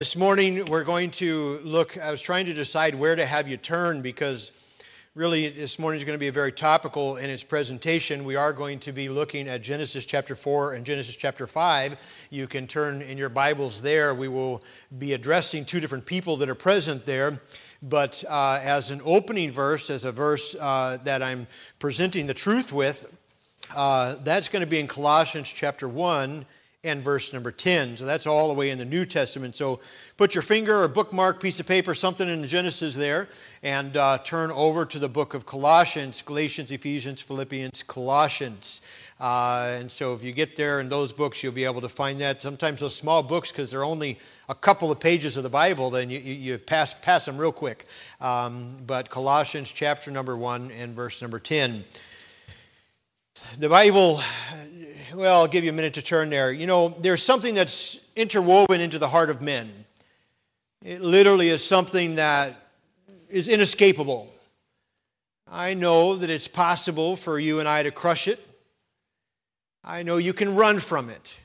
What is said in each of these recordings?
This morning we're going to look, I was trying to decide where to have you turn because really this morning is going to be very topical in its presentation. We are going to be looking at Genesis chapter 4 and Genesis chapter 5. You can turn in your Bibles there. We will be addressing two different people that are present there. But uh, as an opening verse, as a verse uh, that I'm presenting the truth with, uh, that's going to be in Colossians chapter 1 and verse number 10. So that's all the way in the New Testament. So put your finger or bookmark, piece of paper, something in the Genesis there, and uh, turn over to the book of Colossians, Galatians, Ephesians, Philippians, Colossians. Uh, and so if you get there in those books, you'll be able to find that. Sometimes those small books, because they're only a couple of pages of the Bible, then you, you, pass, pass them real quick. Um, but Colossians chapter number 1 and verse number 10. The Bible well, I'll give you a minute to turn there. You know, there's something that's interwoven into the heart of men. It literally is something that is inescapable. I know that it's possible for you and I to crush it. I know you can run from it.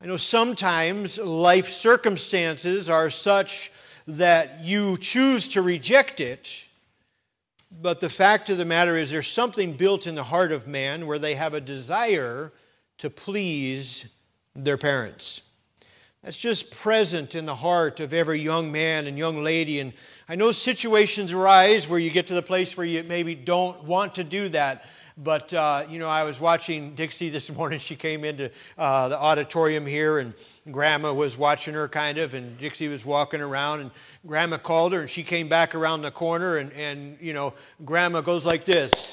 I know sometimes life circumstances are such that you choose to reject it. But the fact of the matter is, there's something built in the heart of man where they have a desire to please their parents. That's just present in the heart of every young man and young lady. And I know situations arise where you get to the place where you maybe don't want to do that. But, uh, you know, I was watching Dixie this morning. She came into uh, the auditorium here, and Grandma was watching her kind of, and Dixie was walking around, and Grandma called her, and she came back around the corner, and, and you know, Grandma goes like this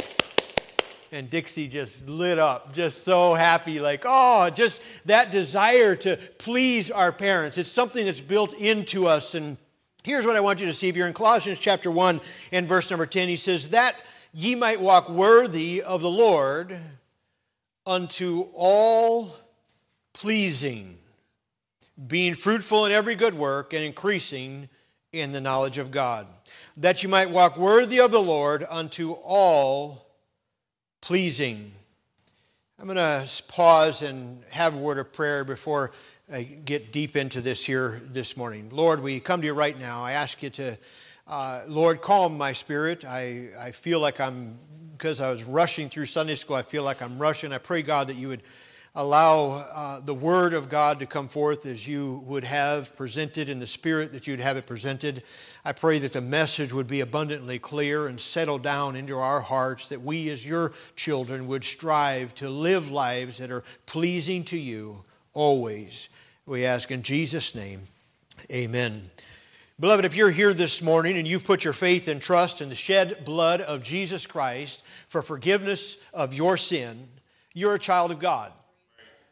and Dixie just lit up, just so happy, like, oh, just that desire to please our parents. It's something that's built into us. And here's what I want you to see. If you're in Colossians chapter 1 and verse number 10, he says, That ye might walk worthy of the Lord unto all pleasing, being fruitful in every good work and increasing in the knowledge of God. That you might walk worthy of the Lord unto all pleasing. I'm going to pause and have a word of prayer before I get deep into this here this morning. Lord, we come to you right now. I ask you to, uh, Lord, calm my spirit. I, I feel like I'm, because I was rushing through Sunday school, I feel like I'm rushing. I pray, God, that you would allow uh, the Word of God to come forth as you would have presented in the Spirit that you'd have it presented. I pray that the message would be abundantly clear and settle down into our hearts, that we as your children would strive to live lives that are pleasing to you always. We ask in Jesus' name, amen. Beloved, if you're here this morning and you've put your faith and trust in the shed blood of Jesus Christ for forgiveness of your sin, you're a child of God.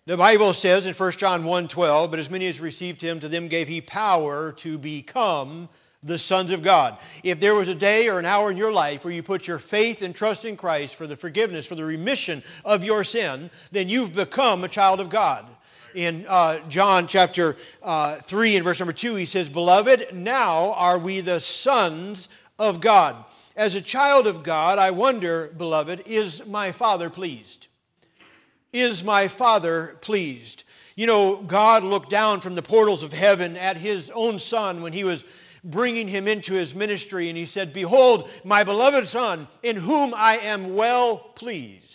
The Bible says in 1 John 1:12, but as many as received him, to them gave he power to become the sons of God. If there was a day or an hour in your life where you put your faith and trust in Christ for the forgiveness, for the remission of your sin, then you've become a child of God. In uh, John chapter uh, 3 and verse number 2, he says, Beloved, now are we the sons of God. As a child of God, I wonder, beloved, is my Father pleased? Is my Father pleased? You know, God looked down from the portals of heaven at his own Son when he was bringing him into his ministry, and he said, Behold, my beloved Son, in whom I am well pleased.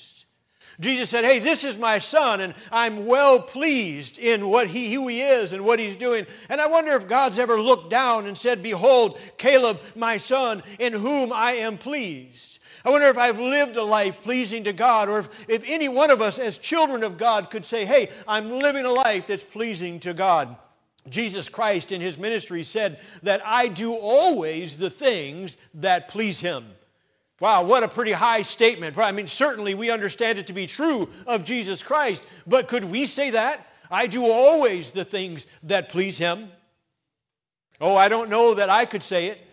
Jesus said, Hey, this is my son, and I'm well pleased in what he, who he is and what he's doing. And I wonder if God's ever looked down and said, Behold, Caleb, my son, in whom I am pleased. I wonder if I've lived a life pleasing to God, or if, if any one of us as children of God could say, hey, I'm living a life that's pleasing to God. Jesus Christ in his ministry said that I do always the things that please him. Wow, what a pretty high statement. I mean, certainly we understand it to be true of Jesus Christ, but could we say that? I do always the things that please him. Oh, I don't know that I could say it.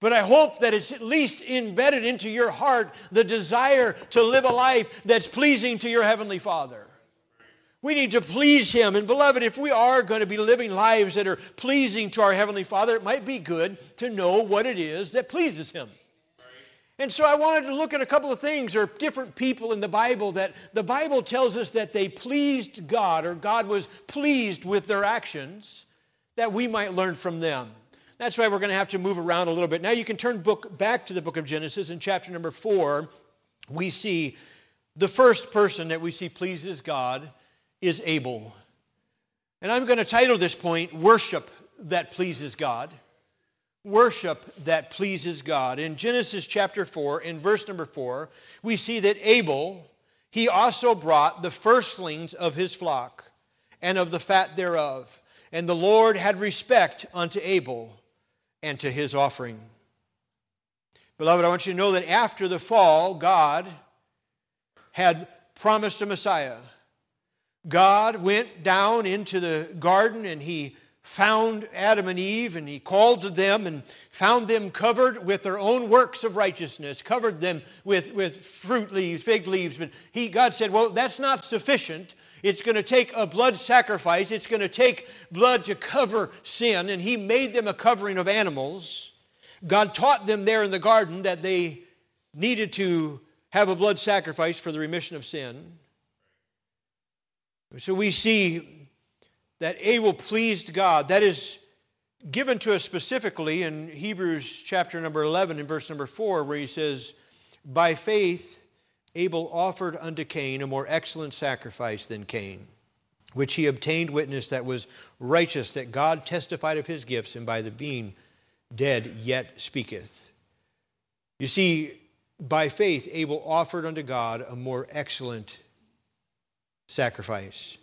But I hope that it's at least embedded into your heart the desire to live a life that's pleasing to your Heavenly Father. We need to please Him. And beloved, if we are going to be living lives that are pleasing to our Heavenly Father, it might be good to know what it is that pleases Him. And so I wanted to look at a couple of things or different people in the Bible that the Bible tells us that they pleased God or God was pleased with their actions. that we might learn from them. That's why we're going to have to move around a little bit. Now you can turn book back to the book of Genesis in chapter number 4. We see the first person that we see pleases God is Abel. And I'm going to title this point Worship That Pleases God. Worship that pleases God. In Genesis chapter 4, in verse number 4, we see that Abel, he also brought the firstlings of his flock and of the fat thereof. And the Lord had respect unto Abel and to his offering. Beloved, I want you to know that after the fall, God had promised a Messiah. God went down into the garden and he found Adam and Eve and he called to them and found them covered with their own works of righteousness, covered them with, with fruit leaves, fig leaves. But he, God said, Well, that's not sufficient. It's going to take a blood sacrifice. It's going to take blood to cover sin. And he made them a covering of animals. God taught them there in the garden that they needed to have a blood sacrifice for the remission of sin. So we see that Abel pleased God. That is given to us specifically in Hebrews chapter number 11 and verse number 4, where he says, By faith, Abel offered unto Cain a more excellent sacrifice than Cain, which he obtained witness that was righteous, that God testified of his gifts, and by the being dead yet speaketh. You see, by faith, Abel offered unto God a more excellent sacrifice.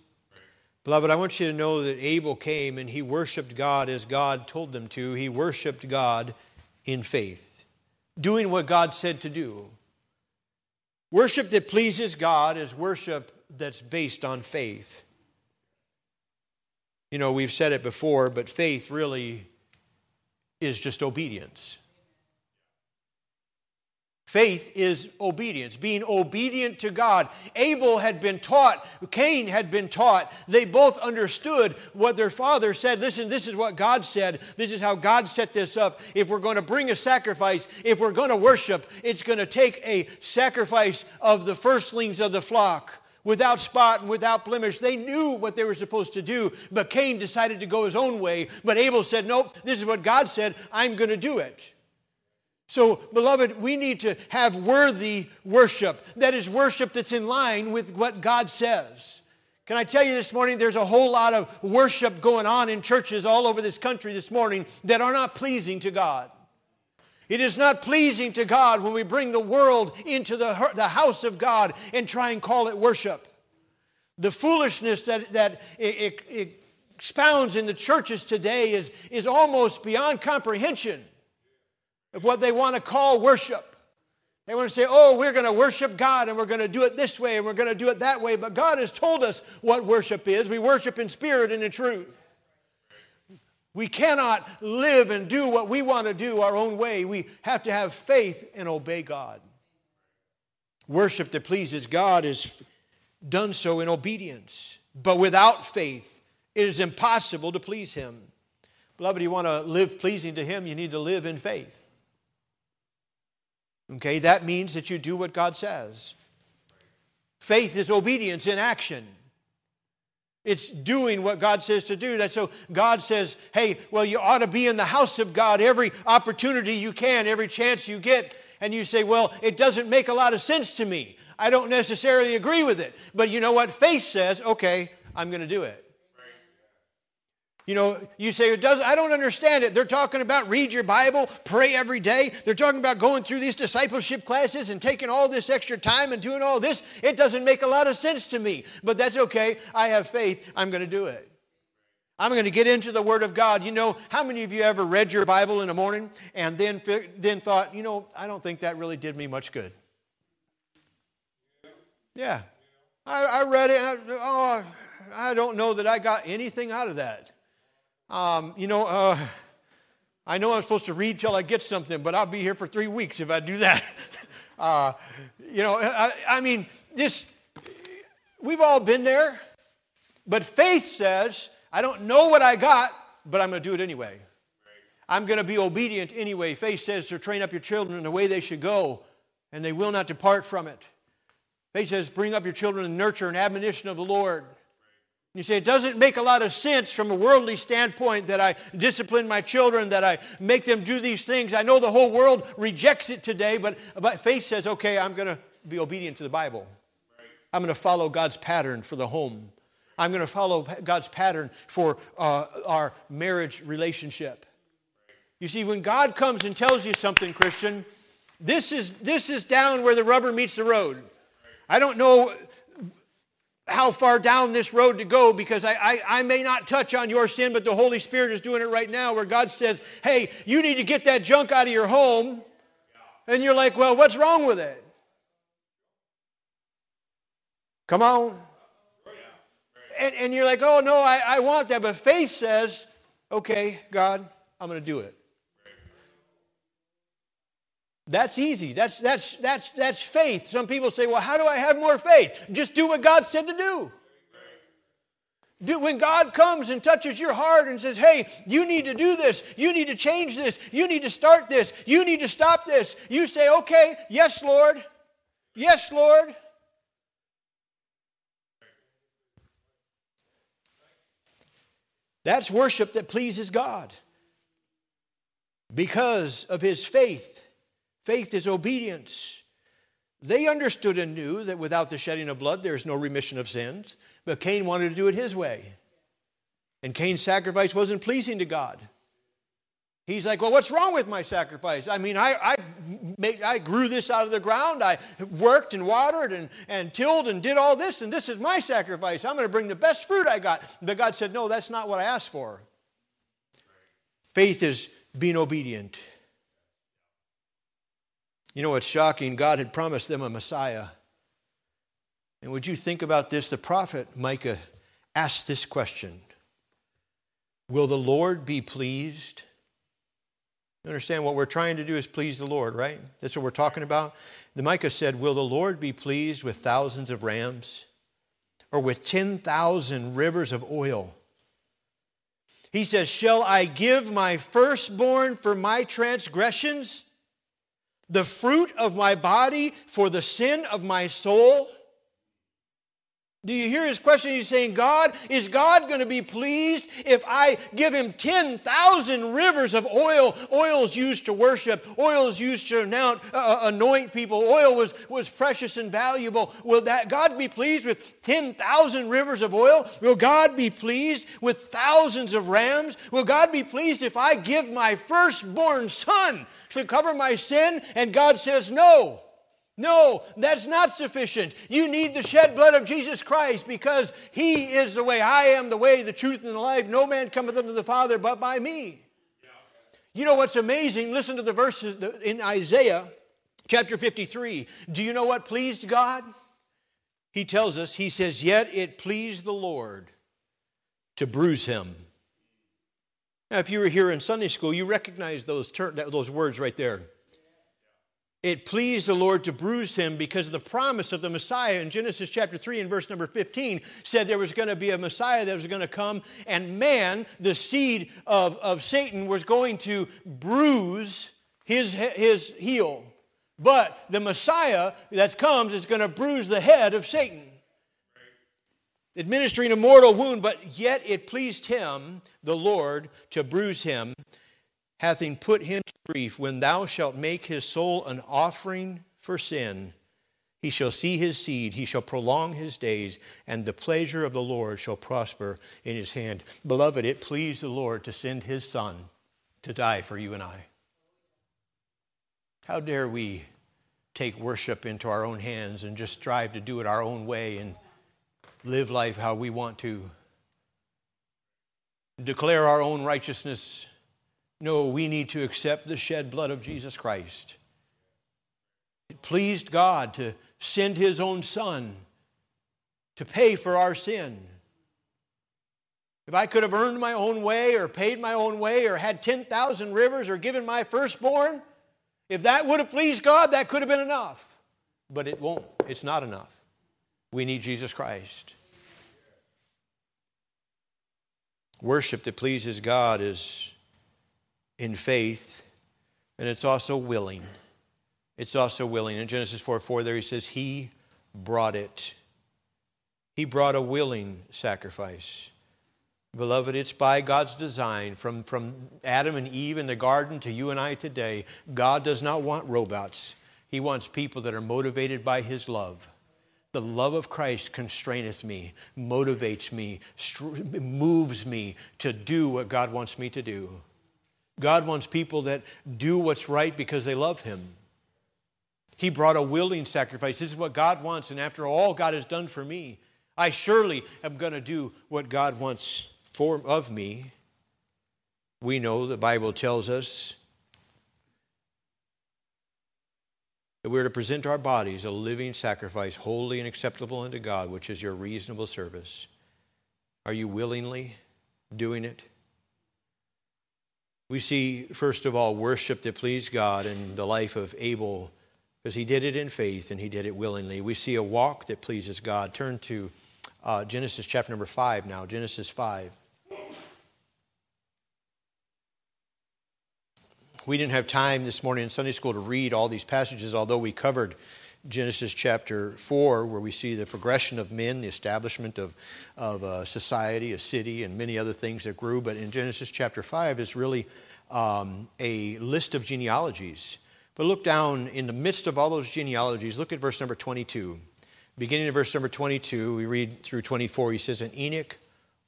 Beloved, I want you to know that Abel came and he worshiped God as God told them to. He worshiped God in faith, doing what God said to do. Worship that pleases God is worship that's based on faith. You know, we've said it before, but faith really is just obedience. Faith is obedience, being obedient to God. Abel had been taught, Cain had been taught. They both understood what their father said. Listen, this is what God said. This is how God set this up. If we're going to bring a sacrifice, if we're going to worship, it's going to take a sacrifice of the firstlings of the flock without spot and without blemish. They knew what they were supposed to do, but Cain decided to go his own way. But Abel said, Nope, this is what God said. I'm going to do it. So, beloved, we need to have worthy worship. That is worship that's in line with what God says. Can I tell you this morning, there's a whole lot of worship going on in churches all over this country this morning that are not pleasing to God. It is not pleasing to God when we bring the world into the, the house of God and try and call it worship. The foolishness that, that it, it, it expounds in the churches today is, is almost beyond comprehension of what they want to call worship. They want to say, oh, we're going to worship God and we're going to do it this way and we're going to do it that way. But God has told us what worship is. We worship in spirit and in truth. We cannot live and do what we want to do our own way. We have to have faith and obey God. Worship that pleases God is done so in obedience. But without faith, it is impossible to please Him. Beloved, you want to live pleasing to Him, you need to live in faith. Okay, that means that you do what God says. Faith is obedience in action. It's doing what God says to do. That's so God says, hey, well, you ought to be in the house of God every opportunity you can, every chance you get. And you say, well, it doesn't make a lot of sense to me. I don't necessarily agree with it. But you know what? Faith says, okay, I'm going to do it. You know, you say, it does, I don't understand it. They're talking about read your Bible, pray every day. They're talking about going through these discipleship classes and taking all this extra time and doing all this. It doesn't make a lot of sense to me, but that's okay. I have faith. I'm going to do it. I'm going to get into the Word of God. You know, how many of you ever read your Bible in the morning and then, then thought, you know, I don't think that really did me much good? Yeah. I, I read it. I, oh, I don't know that I got anything out of that. Um, you know, uh, I know I'm supposed to read till I get something, but I'll be here for three weeks if I do that. uh, you know, I, I mean, this, we've all been there, but faith says, I don't know what I got, but I'm going to do it anyway. I'm going to be obedient anyway. Faith says to train up your children in the way they should go, and they will not depart from it. Faith says, bring up your children in nurture and admonition of the Lord. You say it doesn't make a lot of sense from a worldly standpoint that I discipline my children, that I make them do these things. I know the whole world rejects it today, but, but faith says, okay, I'm going to be obedient to the Bible. I'm going to follow God's pattern for the home. I'm going to follow God's pattern for uh, our marriage relationship. You see, when God comes and tells you something, Christian, this is, this is down where the rubber meets the road. I don't know how far down this road to go because I, I, I, may not touch on your sin, but the Holy Spirit is doing it right now where God says, hey, you need to get that junk out of your home. And you're like, well, what's wrong with it? Come on. And, and you're like, oh, no, I, I want that. But faith says, okay, God, I'm going to do it. That's easy. That's, that's, that's, that's faith. Some people say, well, how do I have more faith? Just do what God said to do. do. When God comes and touches your heart and says, hey, you need to do this, you need to change this, you need to start this, you need to stop this, you say, okay, yes, Lord, yes, Lord. That's worship that pleases God because of his faith Faith is obedience. They understood and knew that without the shedding of blood, there is no remission of sins. But Cain wanted to do it his way. And Cain's sacrifice wasn't pleasing to God. He's like, well, what's wrong with my sacrifice? I mean, I, I, made, I grew this out of the ground. I worked and watered and, and tilled and did all this, and this is my sacrifice. I'm going to bring the best fruit I got. But God said, no, that's not what I asked for. Faith is being obedient. You know what's shocking? God had promised them a Messiah. And would you think about this? The prophet Micah asked this question Will the Lord be pleased? You understand what we're trying to do is please the Lord, right? That's what we're talking about. The Micah said, Will the Lord be pleased with thousands of rams or with 10,000 rivers of oil? He says, Shall I give my firstborn for my transgressions? The fruit of my body for the sin of my soul? Do you hear his question? He's saying, God, is God going to be pleased if I give him 10,000 rivers of oil? Oil is used to worship, oil is used to anoint, uh, uh, anoint people. Oil was, was precious and valuable. Will that God be pleased with 10,000 rivers of oil? Will God be pleased with thousands of rams? Will God be pleased if I give my firstborn son to cover my sin? And God says, No. No, that's not sufficient. You need the shed blood of Jesus Christ because He is the way. I am the way, the truth, and the life. No man cometh unto the Father but by me. You know what's amazing? Listen to the verses in Isaiah chapter 53. Do you know what pleased God? He tells us, He says, Yet it pleased the Lord to bruise him. Now, if you were here in Sunday school, you recognize those, ter- those words right there it pleased the Lord to bruise him because the promise of the Messiah in Genesis chapter 3 and verse number 15 said there was going to be a Messiah that was going to come, and man, the seed of, of Satan, was going to bruise his, his heel. But the Messiah that comes is going to bruise the head of Satan, administering a mortal wound, but yet it pleased him, the Lord, to bruise him having put him grief, when thou shalt make his soul an offering for sin, he shall see his seed, he shall prolong his days, and the pleasure of the Lord shall prosper in his hand. Beloved, it pleased the Lord to send his Son to die for you and I. How dare we take worship into our own hands and just strive to do it our own way and live life how we want to? Declare our own righteousness no, we need to accept the shed blood of Jesus Christ. It pleased God to send his own son to pay for our sin. If I could have earned my own way or paid my own way or had 10,000 rivers or given my firstborn, if that would have pleased God, that could have been enough. But it won't. It's not enough. We need Jesus Christ. Worship that pleases God is in faith, and it's also willing. It's also willing. In Genesis 4 4, there he says, He brought it. He brought a willing sacrifice. Beloved, it's by God's design, from, from Adam and Eve in the garden to you and I today. God does not want robots. He wants people that are motivated by His love. The love of Christ constraineth me, motivates me, moves me to do what God wants me to do. God wants people that do what's right because they love Him. He brought a willing sacrifice. This is what God wants, and after all God has done for me, I surely am going to do what God wants for, of me. We know the Bible tells us that we're to present our bodies a living sacrifice, holy and acceptable unto God, which is your reasonable service. Are you willingly doing it? We see, first of all, worship that pleased God in the life of Abel, because he did it in faith and he did it willingly. We see a walk that pleases God. Turn to uh, Genesis chapter number 5 now, Genesis 5. We didn't have time this morning in Sunday school to read all these passages, although we covered Genesis chapter 4, where we see the progression of men, the establishment of, of a society, a city, and many other things that grew. But in Genesis chapter 5 is really um, a list of genealogies. But look down in the midst of all those genealogies, look at verse number 22. Beginning of verse number 22, we read through 24, he says, And Enoch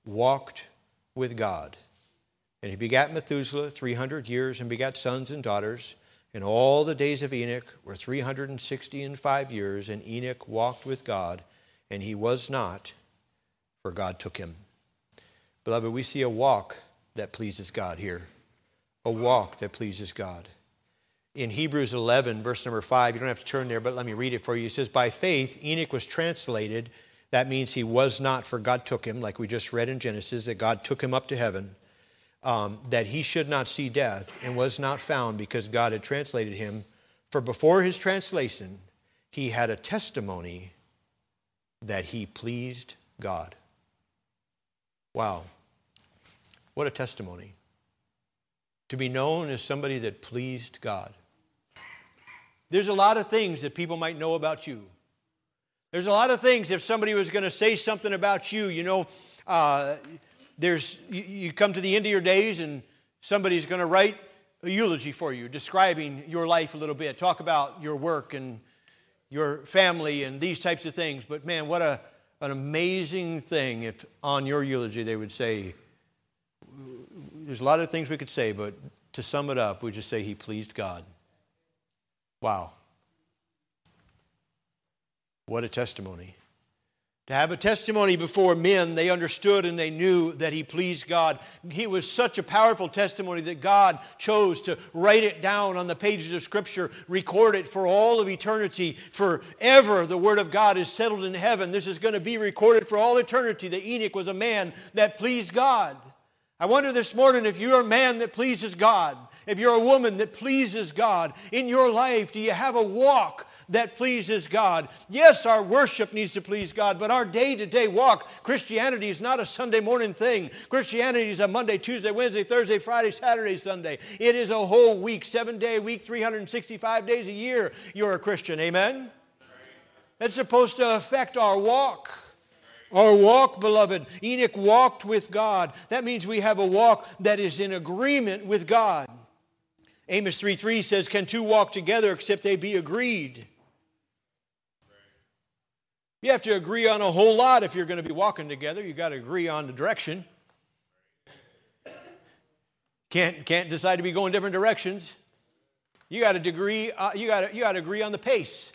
walked with God and he begat Methuselah 300 years and begat sons and daughters. And all the days of Enoch were 360 and five years, and Enoch walked with God, and he was not, for God took him. Beloved, we see a walk that pleases God here. A walk that pleases God. In Hebrews 11, verse number 5, you don't have to turn there, but let me read it for you. It says, By faith, Enoch was translated. That means he was not, for God took him, like we just read in Genesis, that God took him up to heaven um, that he should not see death and was not found because God had translated him. For before his translation, he had a testimony that he pleased God. Wow. What a testimony. To be known as somebody that pleased God. There's a lot of things that people might know about you. There's a lot of things, if somebody was going to say something about you, you know, uh, there's, you, you come to the end of your days and somebody's going to write a eulogy for you, describing your life a little bit, talk about your work and your family and these types of things. But man, what a, an amazing thing if on your eulogy they would say, there's a lot of things we could say, but to sum it up, we just say he pleased God. Wow. What a testimony. To have a testimony before men, they understood and they knew that he pleased God. He was such a powerful testimony that God chose to write it down on the pages of Scripture, record it for all of eternity. Forever, the Word of God is settled in heaven. This is going to be recorded for all eternity that Enoch was a man that pleased God. I wonder this morning if you're a man that pleases God, if you're a woman that pleases God in your life, do you have a walk that pleases God. Yes, our worship needs to please God, but our day to day walk, Christianity is not a Sunday morning thing. Christianity is a Monday, Tuesday, Wednesday, Thursday, Friday, Saturday, Sunday. It is a whole week, seven day week, 365 days a year. You're a Christian. Amen? It's supposed to affect our walk. Our walk, beloved. Enoch walked with God. That means we have a walk that is in agreement with God. Amos 3 3 says, Can two walk together except they be agreed? You have to agree on a whole lot if you're going to be walking together. You've got to agree on the direction. Can't, can't decide to be going different directions. You got to degree, uh, you got to, you got to agree on the pace.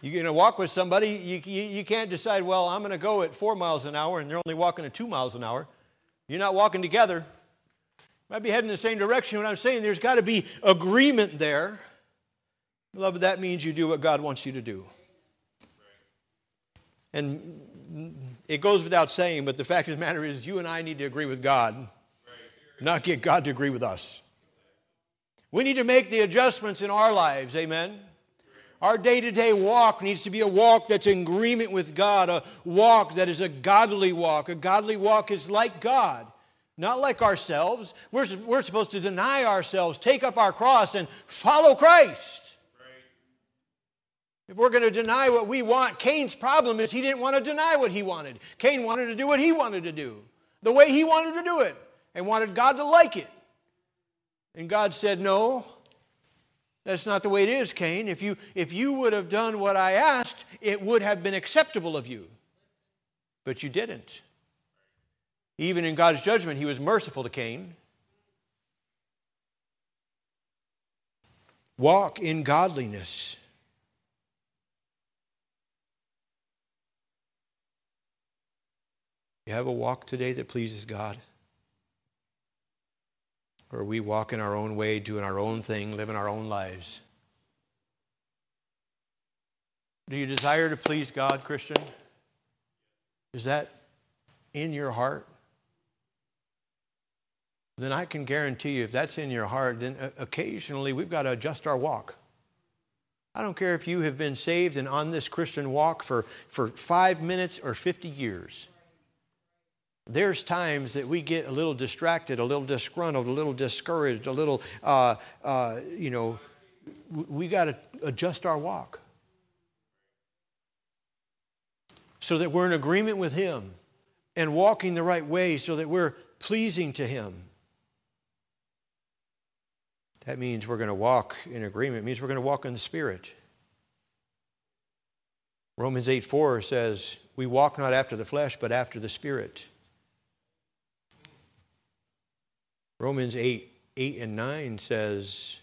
You're going to walk with somebody, you, you, you can't decide, well, I'm going to go at four miles an hour and they're only walking at two miles an hour. You're not walking together. Might be heading in the same direction. What I'm saying, there's got to be agreement there. Beloved, that means you do what God wants you to do. And it goes without saying, but the fact of the matter is, you and I need to agree with God, not get God to agree with us. We need to make the adjustments in our lives, amen? Our day to day walk needs to be a walk that's in agreement with God, a walk that is a godly walk. A godly walk is like God, not like ourselves. We're, we're supposed to deny ourselves, take up our cross, and follow Christ. If we're going to deny what we want, Cain's problem is he didn't want to deny what he wanted. Cain wanted to do what he wanted to do, the way he wanted to do it, and wanted God to like it. And God said, No, that's not the way it is, Cain. If you, if you would have done what I asked, it would have been acceptable of you. But you didn't. Even in God's judgment, he was merciful to Cain. Walk in godliness. You have a walk today that pleases God? Or we walk in our own way, doing our own thing, living our own lives? Do you desire to please God, Christian? Is that in your heart? Then I can guarantee you, if that's in your heart, then occasionally we've got to adjust our walk. I don't care if you have been saved and on this Christian walk for, for five minutes or 50 years there's times that we get a little distracted, a little disgruntled, a little discouraged, a little, uh, uh, you know, we got to adjust our walk so that we're in agreement with Him and walking the right way so that we're pleasing to Him. That means we're going to walk in agreement, it means we're going to walk in the Spirit. Romans 8 4 says, We walk not after the flesh, but after the Spirit. Romans 8, 8 and 9 says,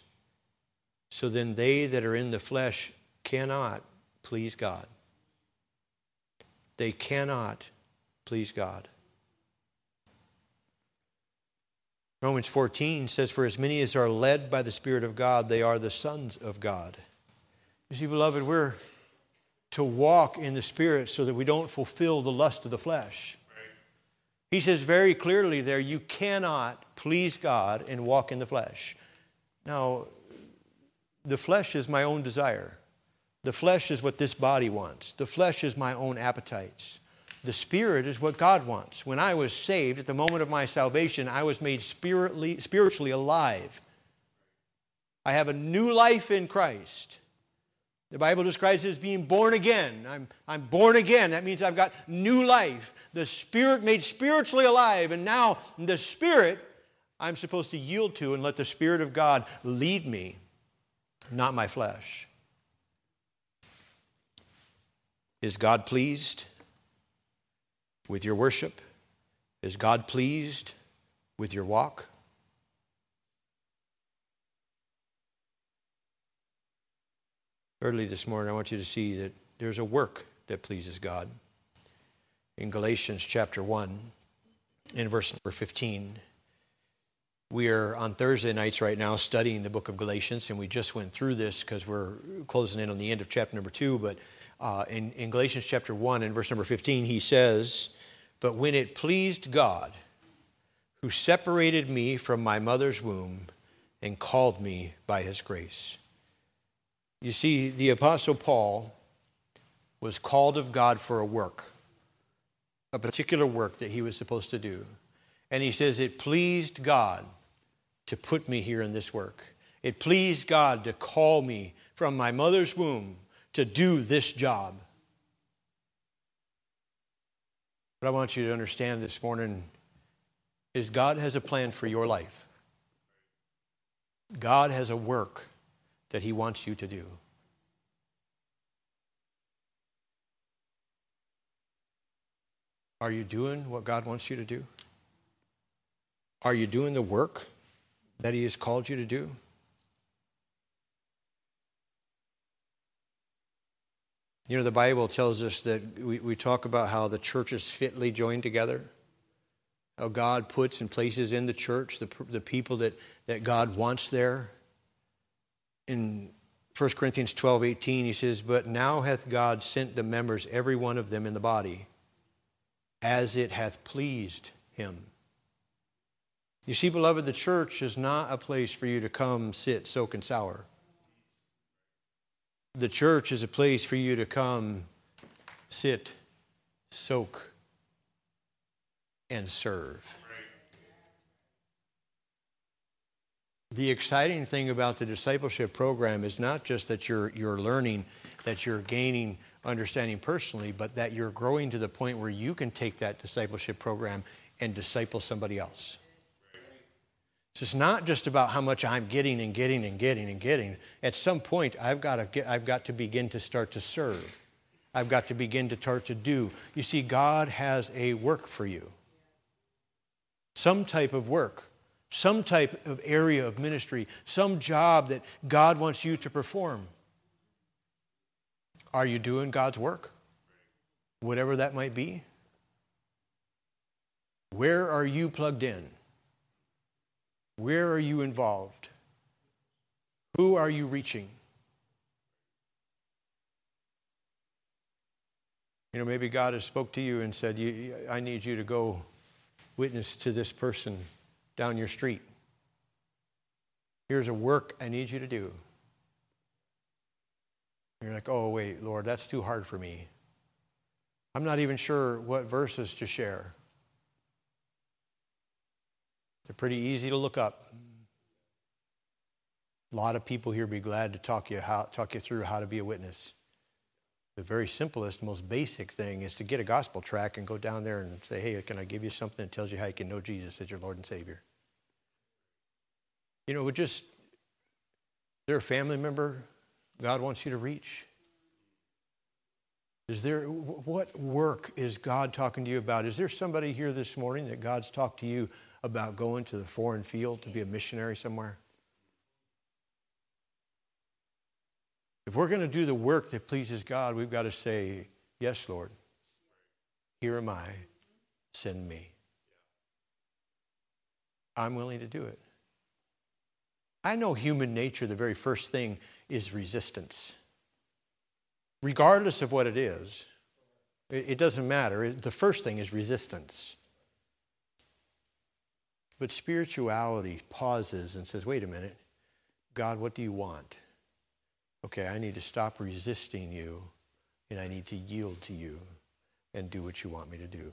So then they that are in the flesh cannot please God. They cannot please God. Romans 14 says, For as many as are led by the Spirit of God, they are the sons of God. You see, beloved, we're to walk in the Spirit so that we don't fulfill the lust of the flesh. He says very clearly there, you cannot please God and walk in the flesh. Now, the flesh is my own desire. The flesh is what this body wants. The flesh is my own appetites. The spirit is what God wants. When I was saved, at the moment of my salvation, I was made spiritually alive. I have a new life in Christ. The Bible describes it as being born again. I'm, I'm born again. That means I've got new life. The Spirit made spiritually alive. And now the Spirit I'm supposed to yield to and let the Spirit of God lead me, not my flesh. Is God pleased with your worship? Is God pleased with your walk? Thirdly, this morning, I want you to see that there's a work that pleases God. In Galatians chapter 1, in verse number 15, we are on Thursday nights right now studying the book of Galatians, and we just went through this because we're closing in on the end of chapter number 2. But uh, in, in Galatians chapter 1, in verse number 15, he says, But when it pleased God, who separated me from my mother's womb and called me by his grace. You see, the Apostle Paul was called of God for a work, a particular work that he was supposed to do. And he says, It pleased God to put me here in this work. It pleased God to call me from my mother's womb to do this job. What I want you to understand this morning is God has a plan for your life. God has a work that He wants you to do. Are you doing what God wants you to do? Are you doing the work that He has called you to do? You know, the Bible tells us that we, we talk about how the church is fitly joined together, how God puts and places in the church the, the people that, that God wants there in 1 Corinthians 12, 18, he says, But now hath God sent the members, every one of them in the body, as it hath pleased him. You see, beloved, the church is not a place for you to come, sit, soak, and sour. The church is a place for you to come, sit, soak, and serve. The exciting thing about the discipleship program is not just that you're, you're learning, that you're gaining understanding personally, but that you're growing to the point where you can take that discipleship program and disciple somebody else. So it's not just about how much I'm getting and getting and getting and getting. At some point, I've got to, get, I've got to begin to start to serve. I've got to begin to start to do. You see, God has a work for you. Some type of work, some type of area of ministry, some job that God wants you to perform. Are you doing God's work? Whatever that might be. Where are you plugged in? Where are you involved? Who are you reaching? You know, maybe God has spoke to you and said, I need you to go witness to this person down your street. Here's a work I need you to do. You're like, oh, wait, Lord, that's too hard for me. I'm not even sure what verses to share. They're pretty easy to look up. A lot of people here be glad to talk you, how, talk you through how to be a witness. The very simplest, most basic thing is to get a gospel track and go down there and say, hey, can I give you something that tells you how you can know Jesus as your Lord and Savior? You know, just, there a family member God wants you to reach? Is there, what work is God talking to you about? Is there somebody here this morning that God's talked to you about going to the foreign field to be a missionary somewhere? If we're going to do the work that pleases God, we've got to say, Yes, Lord, here am I, send me. I'm willing to do it. I know human nature, the very first thing is resistance. Regardless of what it is, it doesn't matter. The first thing is resistance. But spirituality pauses and says, wait a minute, God, what do you want? Okay, I need to stop resisting you and I need to yield to you and do what you want me to do.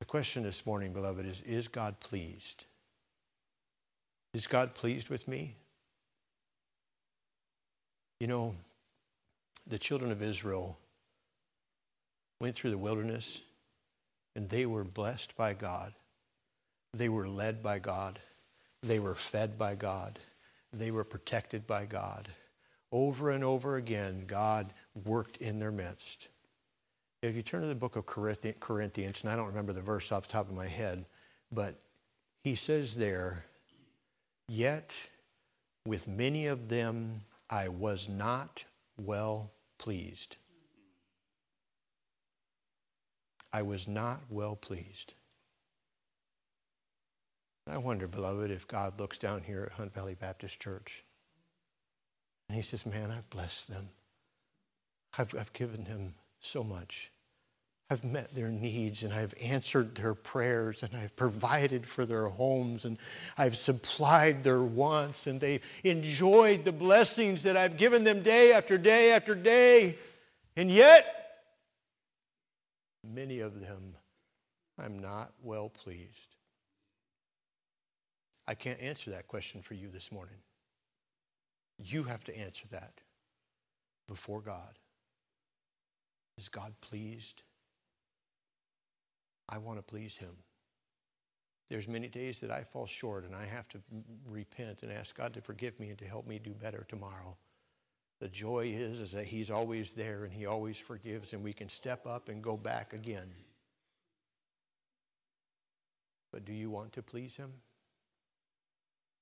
The question this morning, beloved, is Is God pleased? Is God pleased with me? You know, the children of Israel went through the wilderness and they were blessed by God. They were led by God. They were fed by God. They were protected by God. Over and over again, God worked in their midst. If you turn to the book of Corinthians, and I don't remember the verse off the top of my head, but he says there, Yet with many of them I was not well pleased. I was not well pleased. I wonder, beloved, if God looks down here at Hunt Valley Baptist Church and he says, Man, I've blessed them. I've, I've given them so much. I've met their needs and I've answered their prayers and I've provided for their homes and I've supplied their wants and they've enjoyed the blessings that I've given them day after day after day. And yet, many of them, I'm not well pleased. I can't answer that question for you this morning. You have to answer that before God. Is God pleased? I want to please him. There's many days that I fall short and I have to repent and ask God to forgive me and to help me do better tomorrow. The joy is, is that he's always there and he always forgives and we can step up and go back again. But do you want to please him?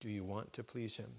Do you want to please him?